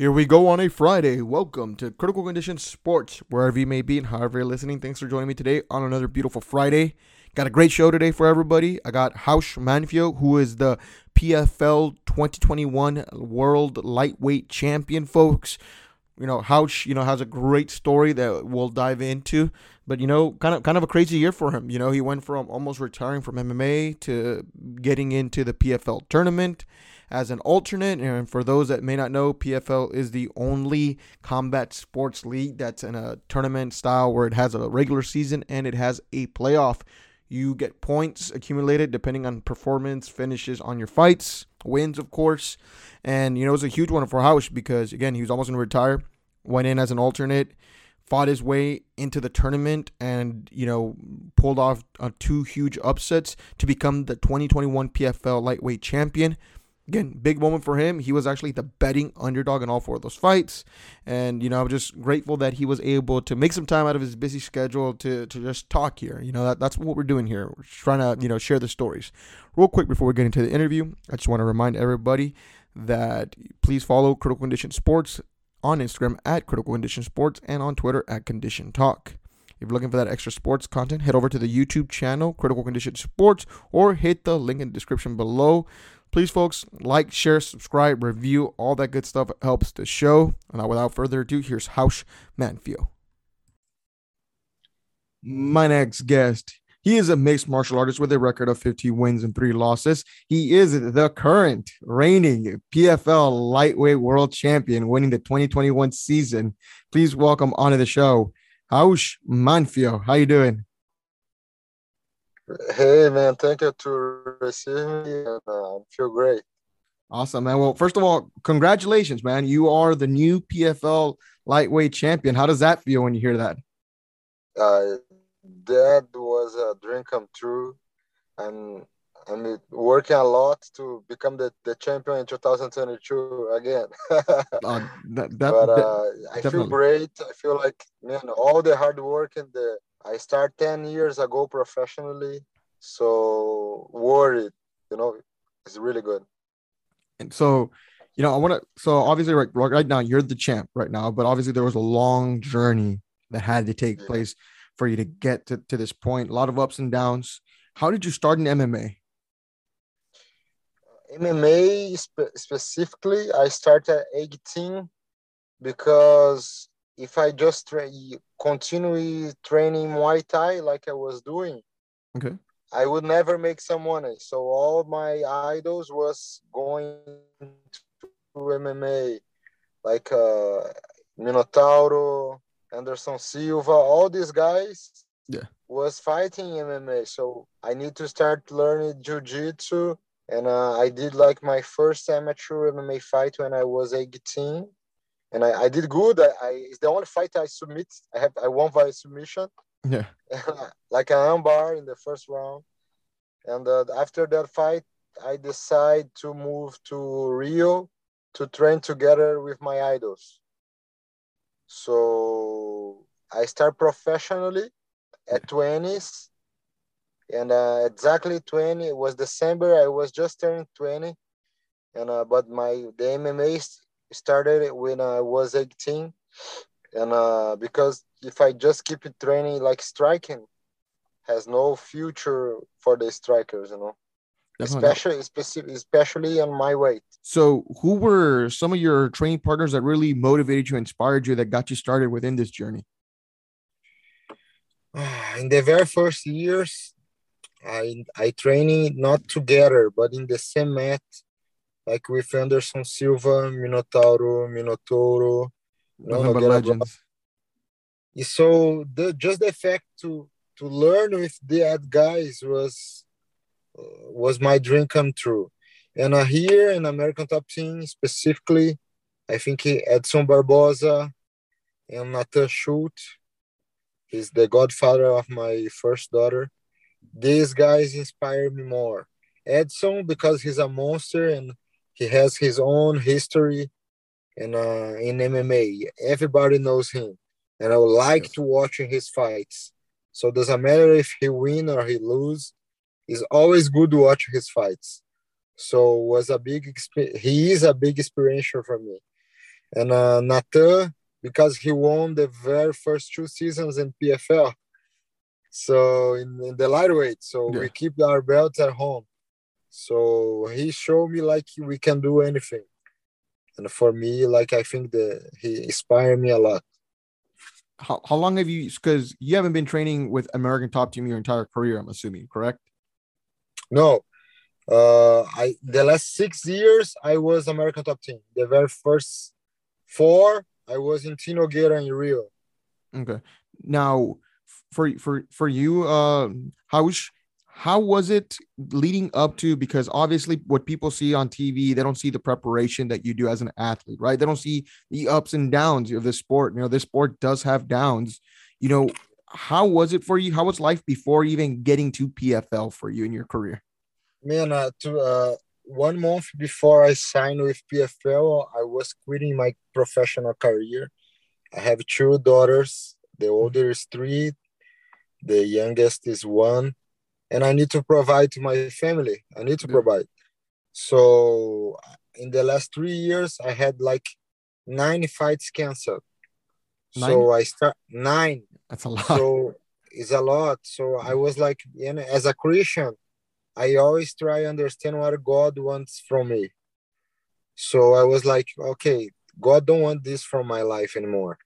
Here we go on a Friday. Welcome to Critical Condition Sports, wherever you may be and however you're listening. Thanks for joining me today on another beautiful Friday. Got a great show today for everybody. I got Raush Manfio, who is the PFL 2021 World Lightweight Champion, folks. You know, Raush, you know, has a great story that we'll dive into. But you know, kind of kind of a crazy year for him. You know, he went from almost retiring from MMA to getting into the PFL tournament as an alternate. And for those that may not know, PFL is the only combat sports league that's in a tournament style where it has a regular season and it has a playoff. You get points accumulated depending on performance, finishes on your fights, wins, of course. And, you know, it was a huge one for Raush because, again, he was almost going to retire, went in as an alternate, fought his way into the tournament, and, you know, pulled off uh, two huge upsets to become the 2021 PFL lightweight champion. Again, big moment for him. He was actually the betting underdog in all four of those fights. And, you know, I'm just grateful that he was able to make some time out of his busy schedule to, to just talk here. You know, that, that's what we're doing here. We're trying to, you know, share the stories. Real quick before we get into the interview, I just want to remind everybody that please follow Critical Condition Sports on Instagram at Critical Condition Sports and on Twitter at Condition Talk. If you're looking for that extra sports content, head over to the YouTube channel, Critical Condition Sports, or hit the link in the description below Please, folks, like, share, subscribe, review, all that good stuff helps the show. And now without further ado, here's Raush Manfio. My next guest, he is a mixed martial artist with a record of 50 wins and three losses. He is the current reigning PFL lightweight world champion, winning the 2021 season. Please welcome onto the show, Raush Manfio. How you doing? Hey man, thank you to receive me and uh, I feel great. Awesome, man. Well, first of all, congratulations, man. You are the new PFL lightweight champion. How does that feel when you hear that? Uh, that was a dream come true. And I'm working a lot to become the, the champion in 2022 again. uh, that, that, but uh, I feel great. I feel like man, all the hard work and the I start 10 years ago professionally. So worried, you know, it's really good. And so, you know, I want to, so obviously right, right now you're the champ right now, but obviously there was a long journey that had to take yeah. place for you to get to, to this point. A lot of ups and downs. How did you start in MMA? MMA spe- specifically, I started at 18 because if I just tra- continue training Muay Thai like I was doing, okay, I would never make some money. So all my idols was going to MMA, like uh, Minotauro, Anderson Silva, all these guys. Yeah. Was fighting MMA, so I need to start learning jiu-jitsu and uh, I did like my first amateur MMA fight when I was 18, and I, I did good. I, I, it's the only fight I submit. I have I won by submission. Yeah, like an armbar in the first round, and uh, after that fight, I decide to move to Rio to train together with my idols. So I start professionally at 20s and uh, exactly 20 it was december i was just turning 20 and uh, but my the mma started when i was 18 and uh, because if i just keep it training like striking has no future for the strikers you know? Especially especially especially on my weight. So who were some of your training partners that really motivated you inspired you that got you started within this journey? In the very first years I I training not together, but in the same mat, like with Anderson Silva, Minotauro, Minotauro, no, legends. So the just the fact to to learn with the guys was uh, was my dream come true. And uh, here in American Top Team specifically, I think Edson Barboza and Nathan Schultz is the godfather of my first daughter these guys inspire me more. Edson because he's a monster and he has his own history in uh, in MMA. Everybody knows him, and I would like yes. to watch his fights. So doesn't matter if he win or he lose. It's always good to watch his fights. So was a big he is a big inspiration for me. and uh, Nathan because he won the very first two seasons in PFL. So in, in the lightweight, so yeah. we keep our belts at home. So he showed me like we can do anything, and for me, like I think that he inspired me a lot. How, how long have you? Because you haven't been training with American Top Team your entire career, I'm assuming, correct? No, uh, I the last six years I was American Top Team. The very first four I was in Team Nogueira in Rio. Okay. Now, for for for you, uh, how how was it leading up to? Because obviously, what people see on TV, they don't see the preparation that you do as an athlete, right? They don't see the ups and downs of the sport. You know, this sport does have downs. You know, how was it for you? How was life before even getting to PFL for you in your career? Man, uh, to uh, one month before I signed with PFL, I was quitting my professional career. I have two daughters. The older is three, the youngest is one, and I need to provide to my family. I need to yeah. provide. So in the last three years, I had like nine fights canceled. Nine? So I start nine. That's a lot. So it's a lot. So I was like, you know, as a Christian, I always try to understand what God wants from me. So I was like, okay, God don't want this from my life anymore,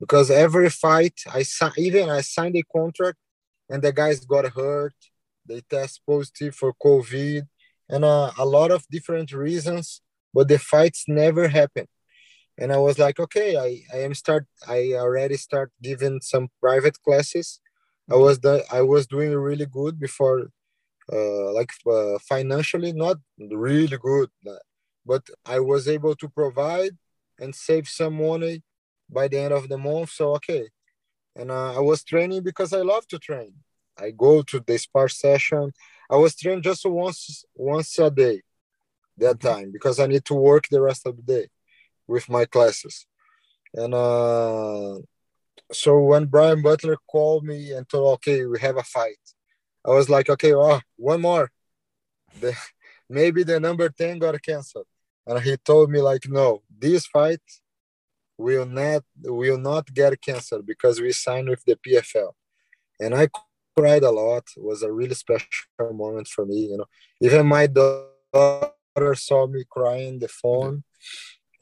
because every fight I even I signed a contract, and the guys got hurt, they test positive for COVID, and uh, a lot of different reasons, but the fights never happened. And I was like, okay, I, I am start I already start giving some private classes. I was the I was doing really good before uh, like uh, financially not really good but i was able to provide and save some money by the end of the month so okay and uh, i was training because i love to train i go to the spar session i was training just once once a day that mm-hmm. time because i need to work the rest of the day with my classes and uh, so when brian butler called me and told okay we have a fight I was like, okay, oh, one more. The, maybe the number 10 got canceled. And he told me, like, no, this fight will not will not get canceled because we signed with the PFL. And I cried a lot. It was a really special moment for me. You know, even my daughter saw me crying the phone.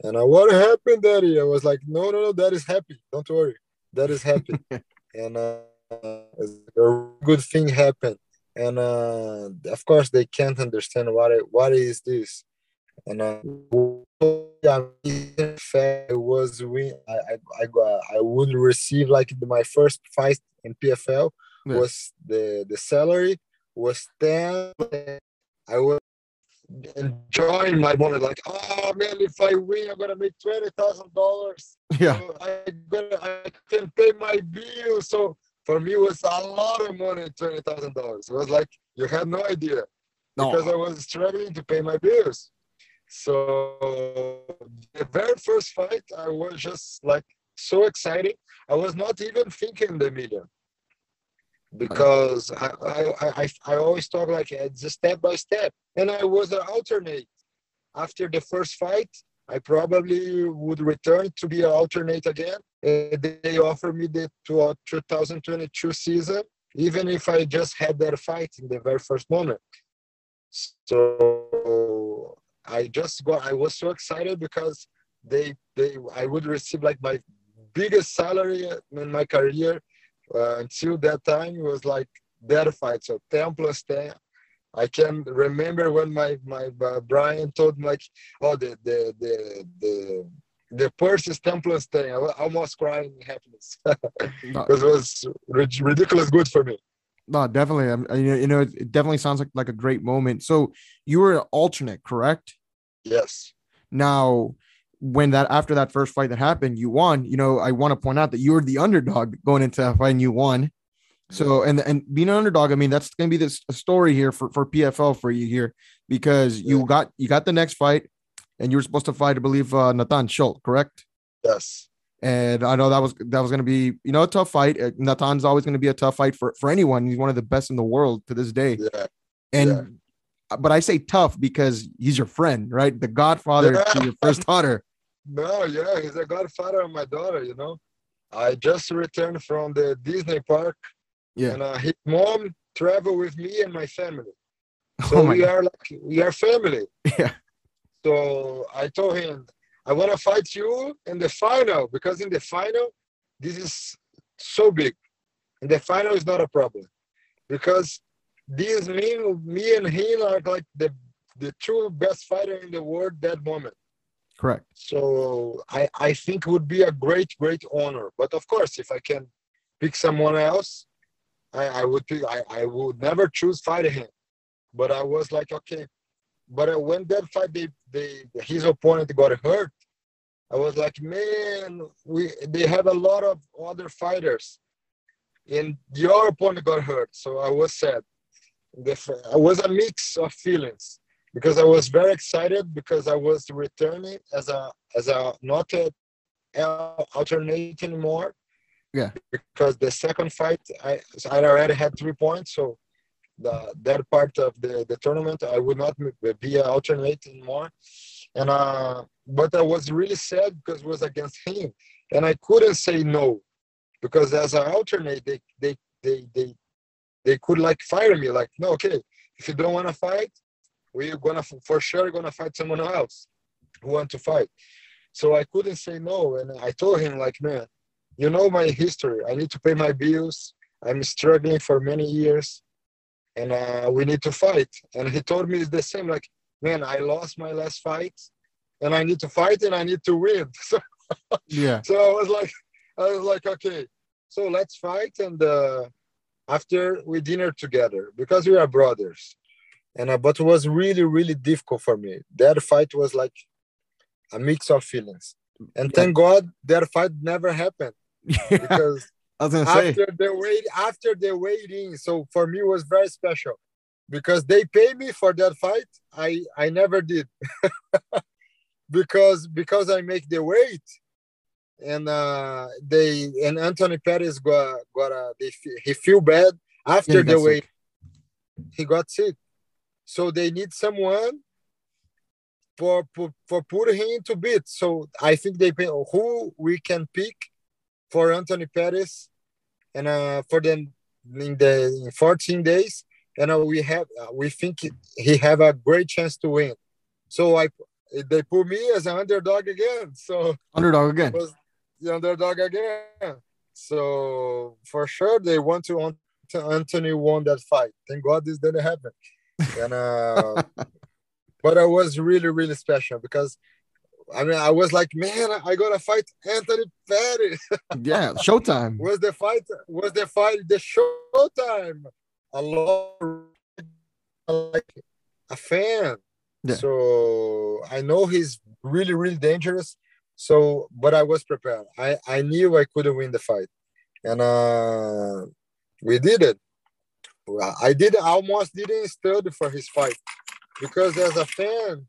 And I, what happened, Daddy? I was like, no, no, no, that is happy. Don't worry. That is happy. and uh, a good thing happened and uh, of course they can't understand what it, what is this and uh, I was win I, I, I, I would receive like my first fight in PFL yeah. was the the salary was 10 I was enjoying my money like oh man if I win I'm gonna make twenty thousand dollars. Yeah. I, gonna I can pay my bills. So for me it was a lot of money twenty thousand dollars. It was like you had no idea. No. because i was struggling to pay my bills. So the very first fight i was just like so excited. I was not even thinking the million because I, I, I, I always talk like it's a step by step and i was an alternate after the first fight I probably would return to be an alternate again. And they offered me the 2022 season, even if I just had that fight in the very first moment. So I just got, I was so excited because they, they, I would receive like my biggest salary in my career uh, until that time it was like that fight. So 10 plus 10 I can remember when my my uh, Brian told me like, oh the the the the the purse is ten plus ten. I almost crying in happiness because it was ridiculous good for me. No, definitely. I'm, you know, it definitely sounds like like a great moment. So you were an alternate, correct? Yes. Now, when that after that first fight that happened, you won. You know, I want to point out that you were the underdog going into that fight, and you won. So and and being an underdog, I mean that's going to be this story here for for PFL for you here because you got you got the next fight and you were supposed to fight, I believe, uh, Nathan Schultz, correct? Yes. And I know that was that was going to be you know a tough fight. Uh, Nathan's always going to be a tough fight for for anyone. He's one of the best in the world to this day. Yeah. And yeah. but I say tough because he's your friend, right? The godfather to your first daughter. No, yeah, he's a godfather of my daughter. You know, I just returned from the Disney park, Yeah. and uh, his mom traveled with me and my family. So Oh we God. are like we are family. Yeah. So I told him I want to fight you in the final because in the final this is so big. In the final is not a problem because this me, me and him are like the the two best fighter in the world that moment. Correct. So I I think it would be a great great honor. But of course, if I can pick someone else, I, I would pick. I, I would never choose fighting him. But I was like, okay. But when that fight, they, they his opponent got hurt. I was like, man, we they have a lot of other fighters, and your opponent got hurt. So I was sad. I was a mix of feelings because I was very excited because I was returning as a as a not a al- alternate anymore. Yeah. Because the second fight I I already had three points, so the that part of the, the tournament I would not be an alternate anymore. And uh but I was really sad because it was against him. And I couldn't say no because as an alternate they they they they they could like fire me like no okay if you don't want to fight we're gonna for sure gonna fight someone else who want to fight. So i couldn't say no and i told him like man you know my history. I need to pay my bills. I'm struggling for many years and uh, we need to fight. And he told me it's the same like man i lost my last fight and i need to fight and i need to win. So Yeah. so I was like, I was like, okay, so let's fight. And uh, after we dinner together because we are brothers, and uh, but it was really really difficult for me. That fight was like a mix of feelings, and Yeah. thank God that fight never happened Yeah. because I was gonna say. after the wait after the waiting, so for me it was very special because they pay me for that fight. I I never did because because I make the weight and uh they and Anthony Pettis got got a they he feel bad after Yeah, the weight sick. he got sick so they need someone for for, for put him into beat so I think they pay who we can pick for Anthony Pettis and uh for them in the in 14 days and uh, we have uh, we think he have a great chance to win so I they put me as an underdog again so Underdog again. the underdog again. So for sure they want to Anthony won that fight. Thank God this didn't happen. And uh but I was really, really special because I mean I was like, man, I gotta fight Anthony Pettis. yeah. Showtime. was the fight was the fight the showtime. A lot like a fan. Yeah. So I know he's really, really dangerous. So, but I was prepared. I, I knew I couldn't win the fight. And uh, we did it. I did I almost didn't study for his fight because as a fan,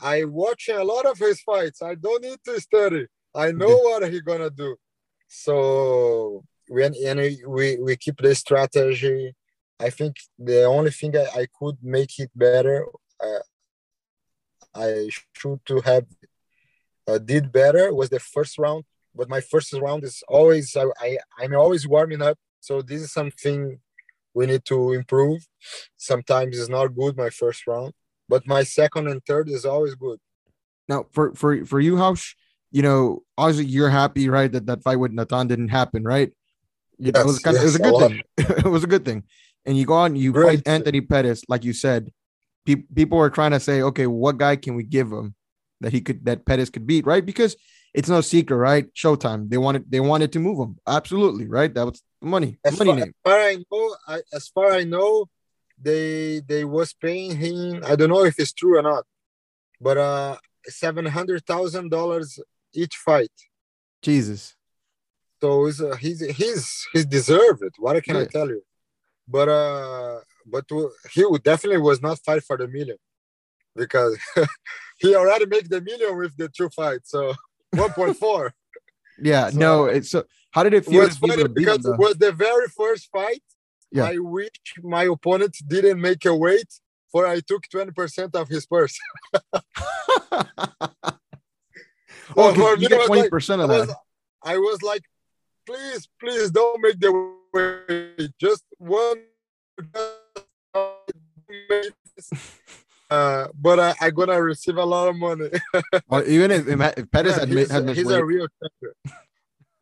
I watch a lot of his fights. I don't need to study. I know what he gonna do. So when and we, we, we keep the strategy. I think the only thing I, I could make it better, uh, I should to have uh, did better was the first round. But my first round is always I, I I'm always warming up. So this is something we need to improve. Sometimes it's not good my first round, but my second and third is always good. Now, for for for you, Raush, you know, obviously you're happy, right? That that fight with Nathan didn't happen, right? Know, it was Yes, kind of, it was a yes, a good thing. it was a good thing. And you go on, you Great fight. Anthony Pettis, like you said. Pe- people are trying to say, okay, what guy can we give him that he could that Pettis could beat, right? Because it's no secret, right? Showtime. They wanted they wanted to move him. Absolutely, right? That was money. As money far, as far I know, I, as far I know, they they was paying him. I don't know if it's true or not, but uh, seven hundred thousand dollars each fight. Jesus. So it's, uh, he's he's he's deserved it. What can I tell you? But uh, but he definitely was not fight for the million because he already made the million with the two fights. So one point four. Yeah, So- no, it's so how did it It feel was able funny to beat him? because it was the very first fight. Yeah. I wish my opponent didn't make a weight, for I took twenty percent of his purse. Oh, for 'cause me, you I get was twenty like- percent I of that. I was like, please, please don't make the way. Just one. Uh, but I, I gonna receive a lot of money. Or even if, if Pettis Yeah, had, he's, had he's weight. a real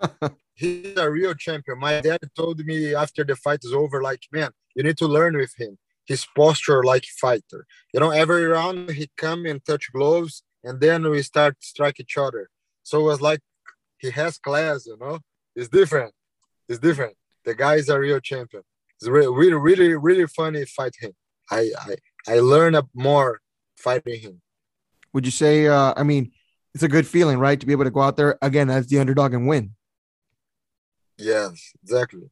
champion. he's a real champion. My dad told me after the fight is over, like, man, you need to learn with him. His posture like fighter. You know, every round he come and touch gloves, and then we start strike each other. So it was like he has class, you know. It's different. It's different. The guy is a real champion. It's really, really, really, really funny fight him. I, I, I learn more fighting him. Would you say? Uh, I mean, it's a good feeling, right, to be able to go out there again as the underdog and win. Yes, exactly.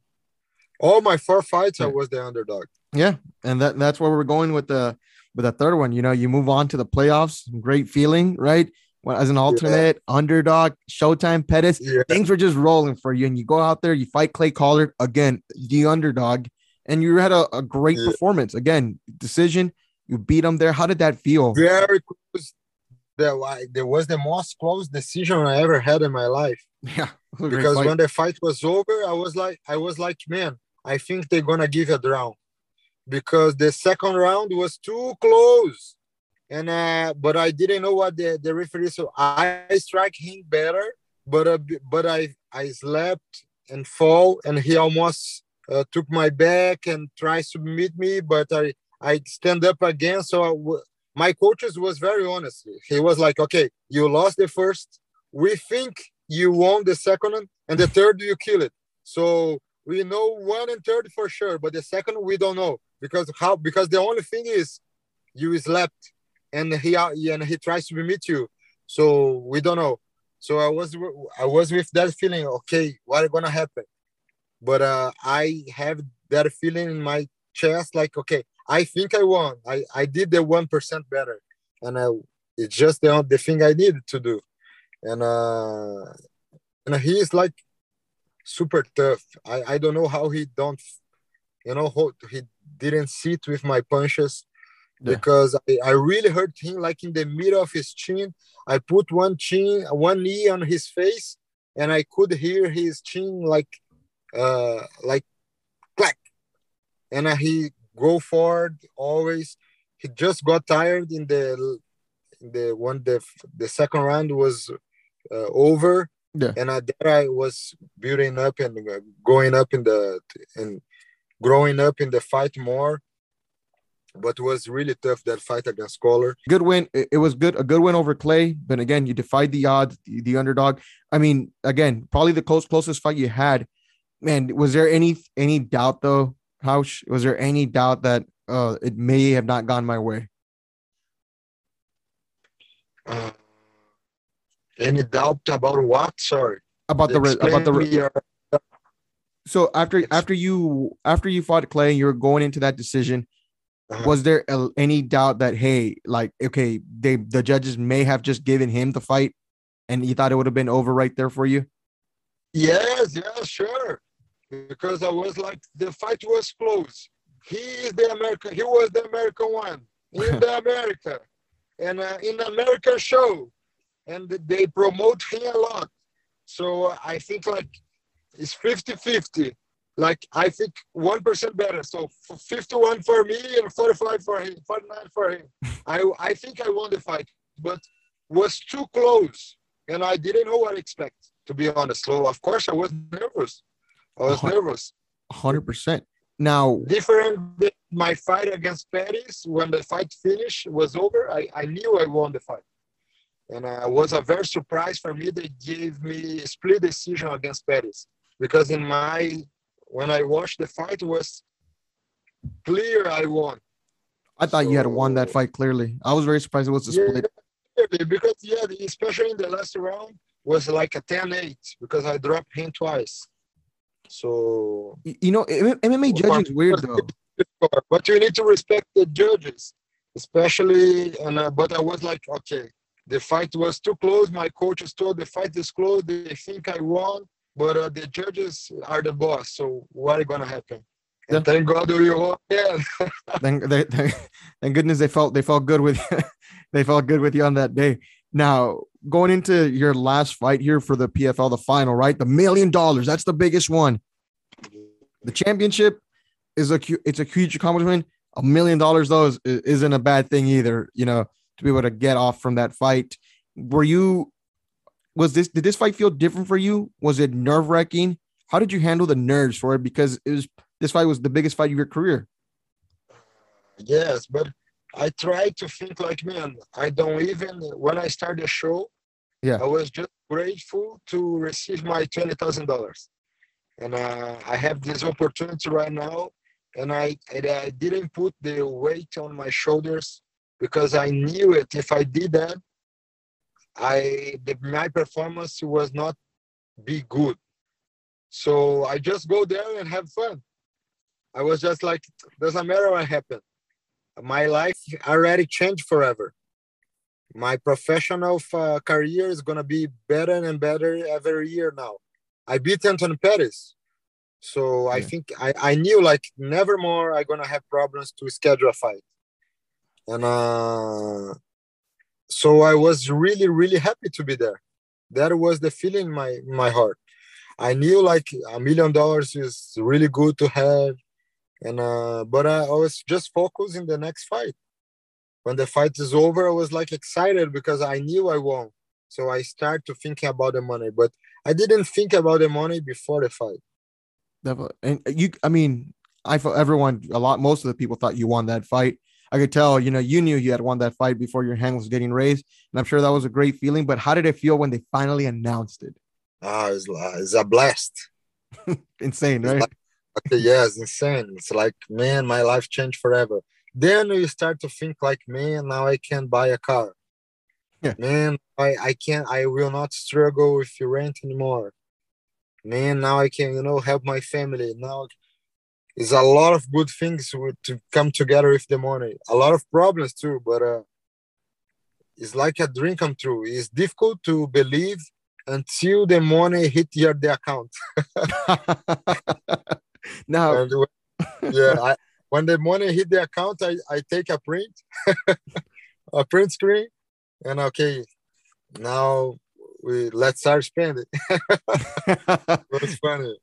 All my four fights, I was the underdog. Yeah, and that that's where we're going with the with the third one. You know, you move on to the playoffs. Great feeling, right? Well, as an alternate underdog, Showtime Pettis, Yeah. things were just rolling for you, and you go out there, you fight Clay Collard again, the underdog, and you had a, a great Yeah. performance again. Decision, you beat him there. How did that feel? very close. Wa- there was the most close decision I ever had in my life. Yeah, it was a great Because when the fight was over, I was like, I was like, man, I think they're gonna give a draw, because the second round was too close, and uh, but I didn't know what the the referee. So I strike him better, but uh, but I I slept and fall, and he almost uh, took my back and tries to meet me, but I I stand up again. So I w- my coaches was very honest. He was like, okay, you lost the first. We think you won the second and the third you kill it. So we know one and third for sure, but the second we don't know because how because the only thing is you slept and he and he tries to meet you. So we don't know. So I was I was with that feeling. Okay, what gonna happen? But uh, I have that feeling in my chest, like okay, I think I won. I I did the one percent better, and I, it's just the the thing I needed to do, and uh, and he is like super tough. I I don't know how he don't, you know, how he didn't sit with my punches. Yeah. Because I, I really hurt him like in the middle of his chin. I put one chin, one knee on his face, and I could hear his chin like uh like clack and uh, he go forward always he just got tired in the in the one the the second round was uh, over Yeah. and there i was building up and uh, going up in the and growing up in the fight more but it was really tough that fight against Collard. good win. It, was good, a good win over Clay. But again, you defied the odds, the, underdog. I mean, again, probably the close closest fight you had. Man, was there any any doubt though? Raush, was there any doubt that uh it may have not gone my way? Uh, any doubt about what? Sorry. About the about the your- so after after you after you fought Clay and you were going into that decision, Uh-huh. was there a, any doubt that hey, like okay, they the judges may have just given him the fight, and you thought it would have been over right there for you? Yes, yes, sure. Because I was like, the fight was close. He is the American. He was the American one in the America, and uh, in American show, and they promote him a lot. So I think like it's 50-50. Like I think one percent better. So 51 for me and 45 for him, 49 for him. I I think I won the fight, but was too close, and I didn't know what to expect. To be honest, so of course I was nervous. I was Uh-huh. nervous. Hundred percent. Now, Different than my fight against Pettis when the fight finished was over. I, I knew I won the fight, and uh, was a very surprise for me. They gave me a split decision against Pettis because in my when I watched the fight it was clear I won. I thought you had won that fight clearly. I was very surprised it was a split. Yeah, because yeah, especially in the last round was like a 10-8 because I dropped him twice. So You know, MMA judging is weird though. but you need to respect the judges, especially. And uh, but I was like, okay, the fight was too close. My coaches told the fight is close. They think I won, but uh, the judges are the boss. So what is gonna happen? And Yeah. thank God we won. Yeah, thank, they, thank, thank goodness they felt they felt good with they felt good with you on that day. Now, going into your last fight here for the PFL, the final, right? The million dollars. That's the biggest one. The championship is a it's a huge accomplishment. A million dollars though is, isn't a bad thing either. You know, to be able to get off from that fight. Were you? Was this? Did this fight feel different for you? Was it nerve wracking? How did you handle the nerves for it? Because it was this fight was the biggest fight of your career. Yes, but I try to think like man. I don't even when I start the show. Yeah, I was just grateful to receive my twenty thousand dollars, and uh, I have this opportunity right now, and I and I didn't put the weight on my shoulders because I knew it. If I did that, I the, my performance was not be good. So I just go there and have fun. I was just like, doesn't matter what happened. My life already changed forever. My professional uh, career is gonna be better and better every year now. I beat Anthony Pettis, so yeah. I think I, I knew like never more I'm gonna have problems to schedule a fight, and uh, so I was really really happy to be there. That was the feeling in my in my heart. I knew like a million dollars is really good to have, and uh, but I, I was just focused in the next fight. When the fight is over, I was like excited because I knew I won. So I start to thinking about the money, but I didn't think about the money before the fight. And you, I mean, I everyone, a lot, most of the people thought you won that fight. I could tell, you know, you knew you had won that fight before your hand was getting raised, and I'm sure that was a great feeling. But how did it feel when they finally announced it? Ah, it's, it's a blast. insane, right? Like, okay, yeah, it's insane. It's like, man, my life changed forever. Then you start to think like, man, now I can buy a car. Yeah. Man, I, I can't, I will not struggle with rent anymore. Man, now I can, you know, help my family. Now it's a lot of good things to come together with the money. A lot of problems too, but uh, it's like a dream come true. It's difficult to believe until the money hit your the account. now, when, yeah, I, when the money hit the account, I, I take a print, a print screen, and okay, now we let's start spending. it was funny,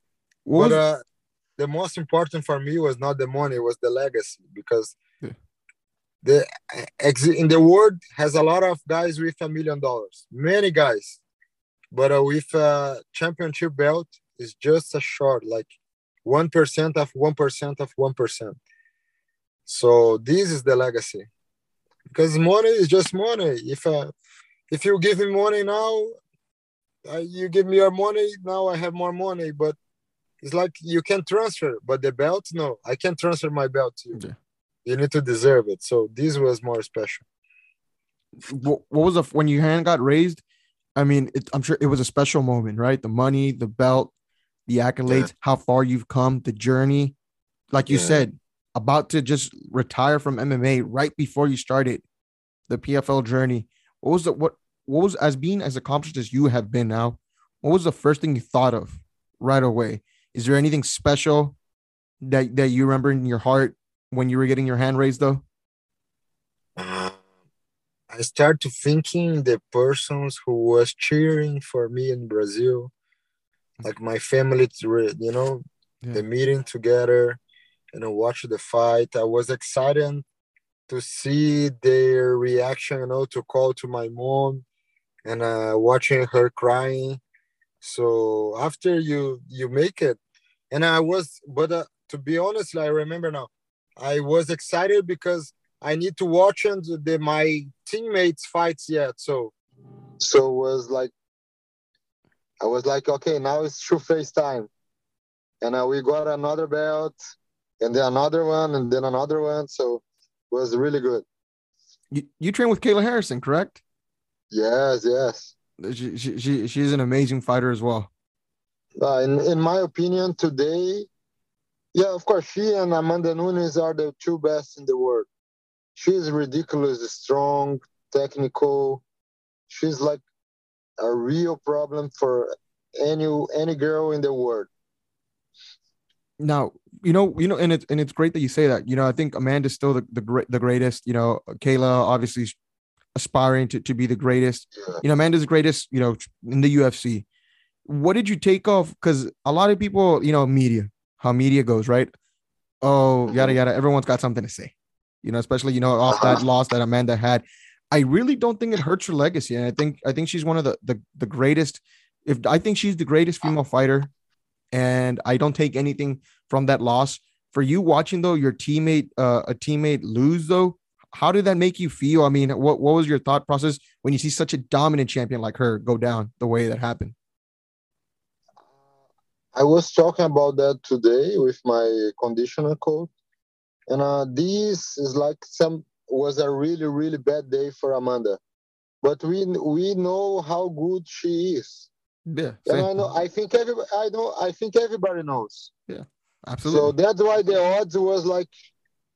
what? but uh, the most important for me was not the money, was the legacy because. Yeah. The in the world has a lot of guys with a million dollars, many guys, but uh, with a championship belt is just a short like 1% of 1% of 1% so this is the legacy because money is just money if uh, if you give me money now uh, you give me your money now i have more money but it's like you can transfer but the belt no i can't transfer my belt to you yeah. you need to deserve it so this was more special what, what was the when your hand got raised I mean, it, I'm sure it was a special moment, right? The money, the belt, the accolades, yeah. how far you've come, the journey. Like you yeah. said, about to just retire from MMA right before you started the PFL journey. What was the what what was as being as accomplished as you have been now? What was the first thing you thought of right away? Is there anything special that that you remember in your heart when you were getting your hand raised though? Uh, I start to thinking the persons who was cheering for me in Brazil, like my family, you know, yeah. the meeting together, you know, watch the fight. I was excited to see their reaction, you know, to call to my mom and uh, watching her crying. So after you you make it, and I was, but uh, to be honest, I remember now, I was excited because I need to watch and the, my teammates fights yet. So, so was like, I was like, okay, now it's true face time, and uh, we got another belt, and then another one, and then another one. So, it was really good. You you train with Kayla Harrison, correct? Yes, yes. She, she, she she's an amazing fighter as well. Uh, in in my opinion, today, yeah, of course, she and Amanda Nunes are the two best in the world she's ridiculous strong, technical. She's like a real problem for any any girl in the world. Now, you know, you know, and it's and it's great that you say that. You know, I think Amanda's still the the great the greatest. You know, Kayla obviously aspiring to, to be the greatest. Yeah. You know, Amanda's greatest, you know, in the UFC. What did you take off? Because a lot of people, you know, media, how media goes, right? Oh, yada Mhm. yada. Everyone's got something to say. You know, especially you know off Uh-huh. that loss that Amanda had. I really don't think it hurts her legacy, and I think I think she's one of the the, the greatest. If I think she's the greatest female fighter, and I don't take anything from that loss. For you watching though, your teammate, uh, a teammate lose though, how did that make you feel? I mean, what what was your thought process when you see such a dominant champion like her go down the way that happened? I was talking about that today with my conditioner coach, and uh, this is like some was a really really bad day for Amanda, but we we know how good she is, Yeah, and I know I think everybody I know I think everybody knows. Yeah, absolutely So that's why the odds was like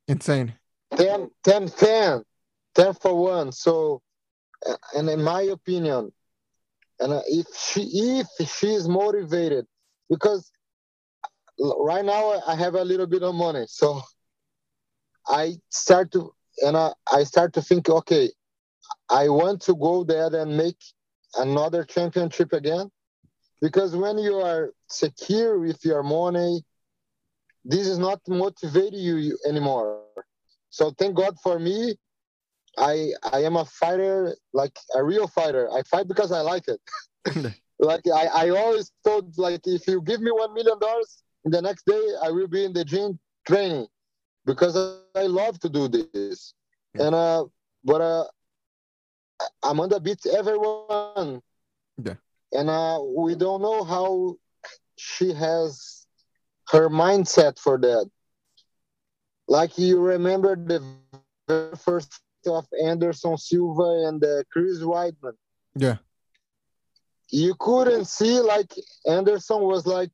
insane. 10, 10, 10, 10 for one. So, and in my opinion, and if she if she is motivated, because right now I have a little bit of money, so I start to and I, I start to think, okay, I want to go there and make another championship again, because when you are secure with your money, this is not motivating you anymore. So thank God for me. I I am a fighter, like a real fighter. I fight because I like it. like I, I always thought like if you give me one million dollars, the next day I will be in the gym training because I love to do this. Yeah. And uh but uh Amanda beats everyone. Yeah. And uh we don't know how she has her mindset for that. Like you remember the very first of Anderson Silva and uh, Chris Weidman. Yeah. You couldn't see like Anderson was like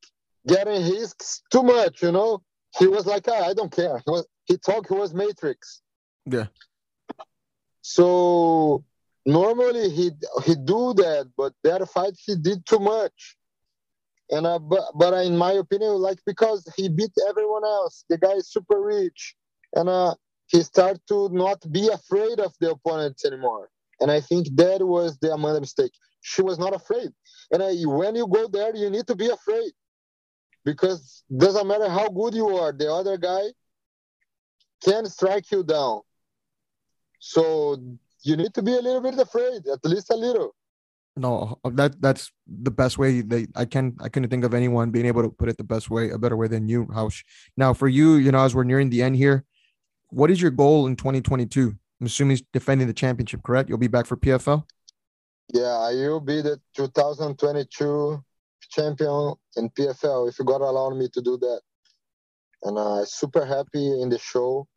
getting his too much, you know. He was like, ah, I don't care. He, was, he thought he was Matrix. Yeah. So normally he he do that, but that fight he did too much. And uh, but but in my opinion, like because he beat everyone else, the guy is super rich, and uh, he start to not be afraid of the opponents anymore. And I think that was the Amanda mistake. She was not afraid. And uh, when you go there, you need to be afraid because doesn't matter how good you are, the other guy can strike you down. So you need to be a little bit afraid, at least a little. No, that that's the best way. They I can I couldn't think of anyone being able to put it the best way, a better way than you, Raush. Now for you, you know, as we're nearing the end here, what is your goal in 2022? I'm assuming he's defending the championship, correct? You'll be back for PFL. Yeah, I will be the 2022 champion in PFL if you God allow me to do that. And i'm uh, super happy in the show.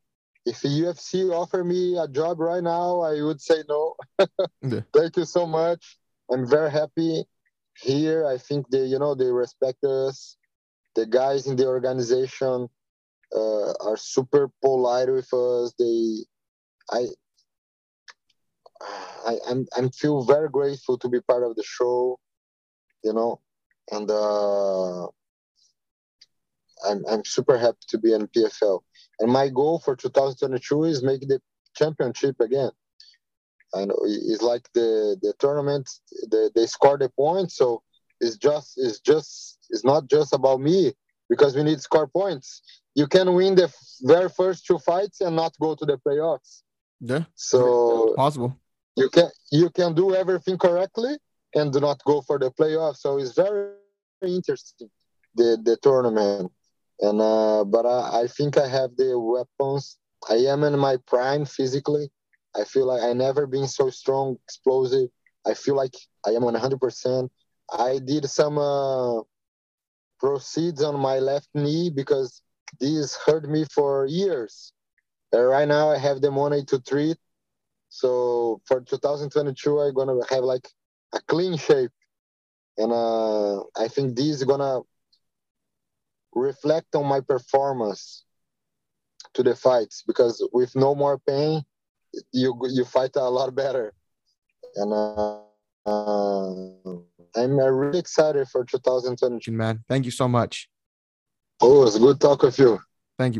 If UFC offer me a job right now, I would say no. Yeah. Thank you so much. I'm very happy here. I think they, you know, they respect us. The guys in the organization uh, are super polite with us. They, I, I, I'm, I'm feel very grateful to be part of the show, you know, and uh, I'm, I'm super happy to be in PFL. And my goal for 2022 is make the championship again. I know it's like the the tournament, the, they score the points, so it's just it's just it's not just about me because we need score points. You can win the very first two fights and not go to the playoffs. Yeah, So possible. you can you can do everything correctly and do not go for the playoffs. So it's very interesting the the tournament. And uh, but I, I think I have the weapons. I am in my prime physically. I feel like I never been so strong, explosive. I feel like I am 100%. I did some uh, proceeds on my left knee because this hurt me for years. Uh, right now, I have the money to treat. So for 2022, I'm gonna have like a clean shape, and uh, I think this is gonna reflect on my performance to the fights because with no more pain, you you fight a lot better. And uh, uh, I'm uh, really excited for 2022. Man, thank you so much. Oh, it's good talk with you. Thank you.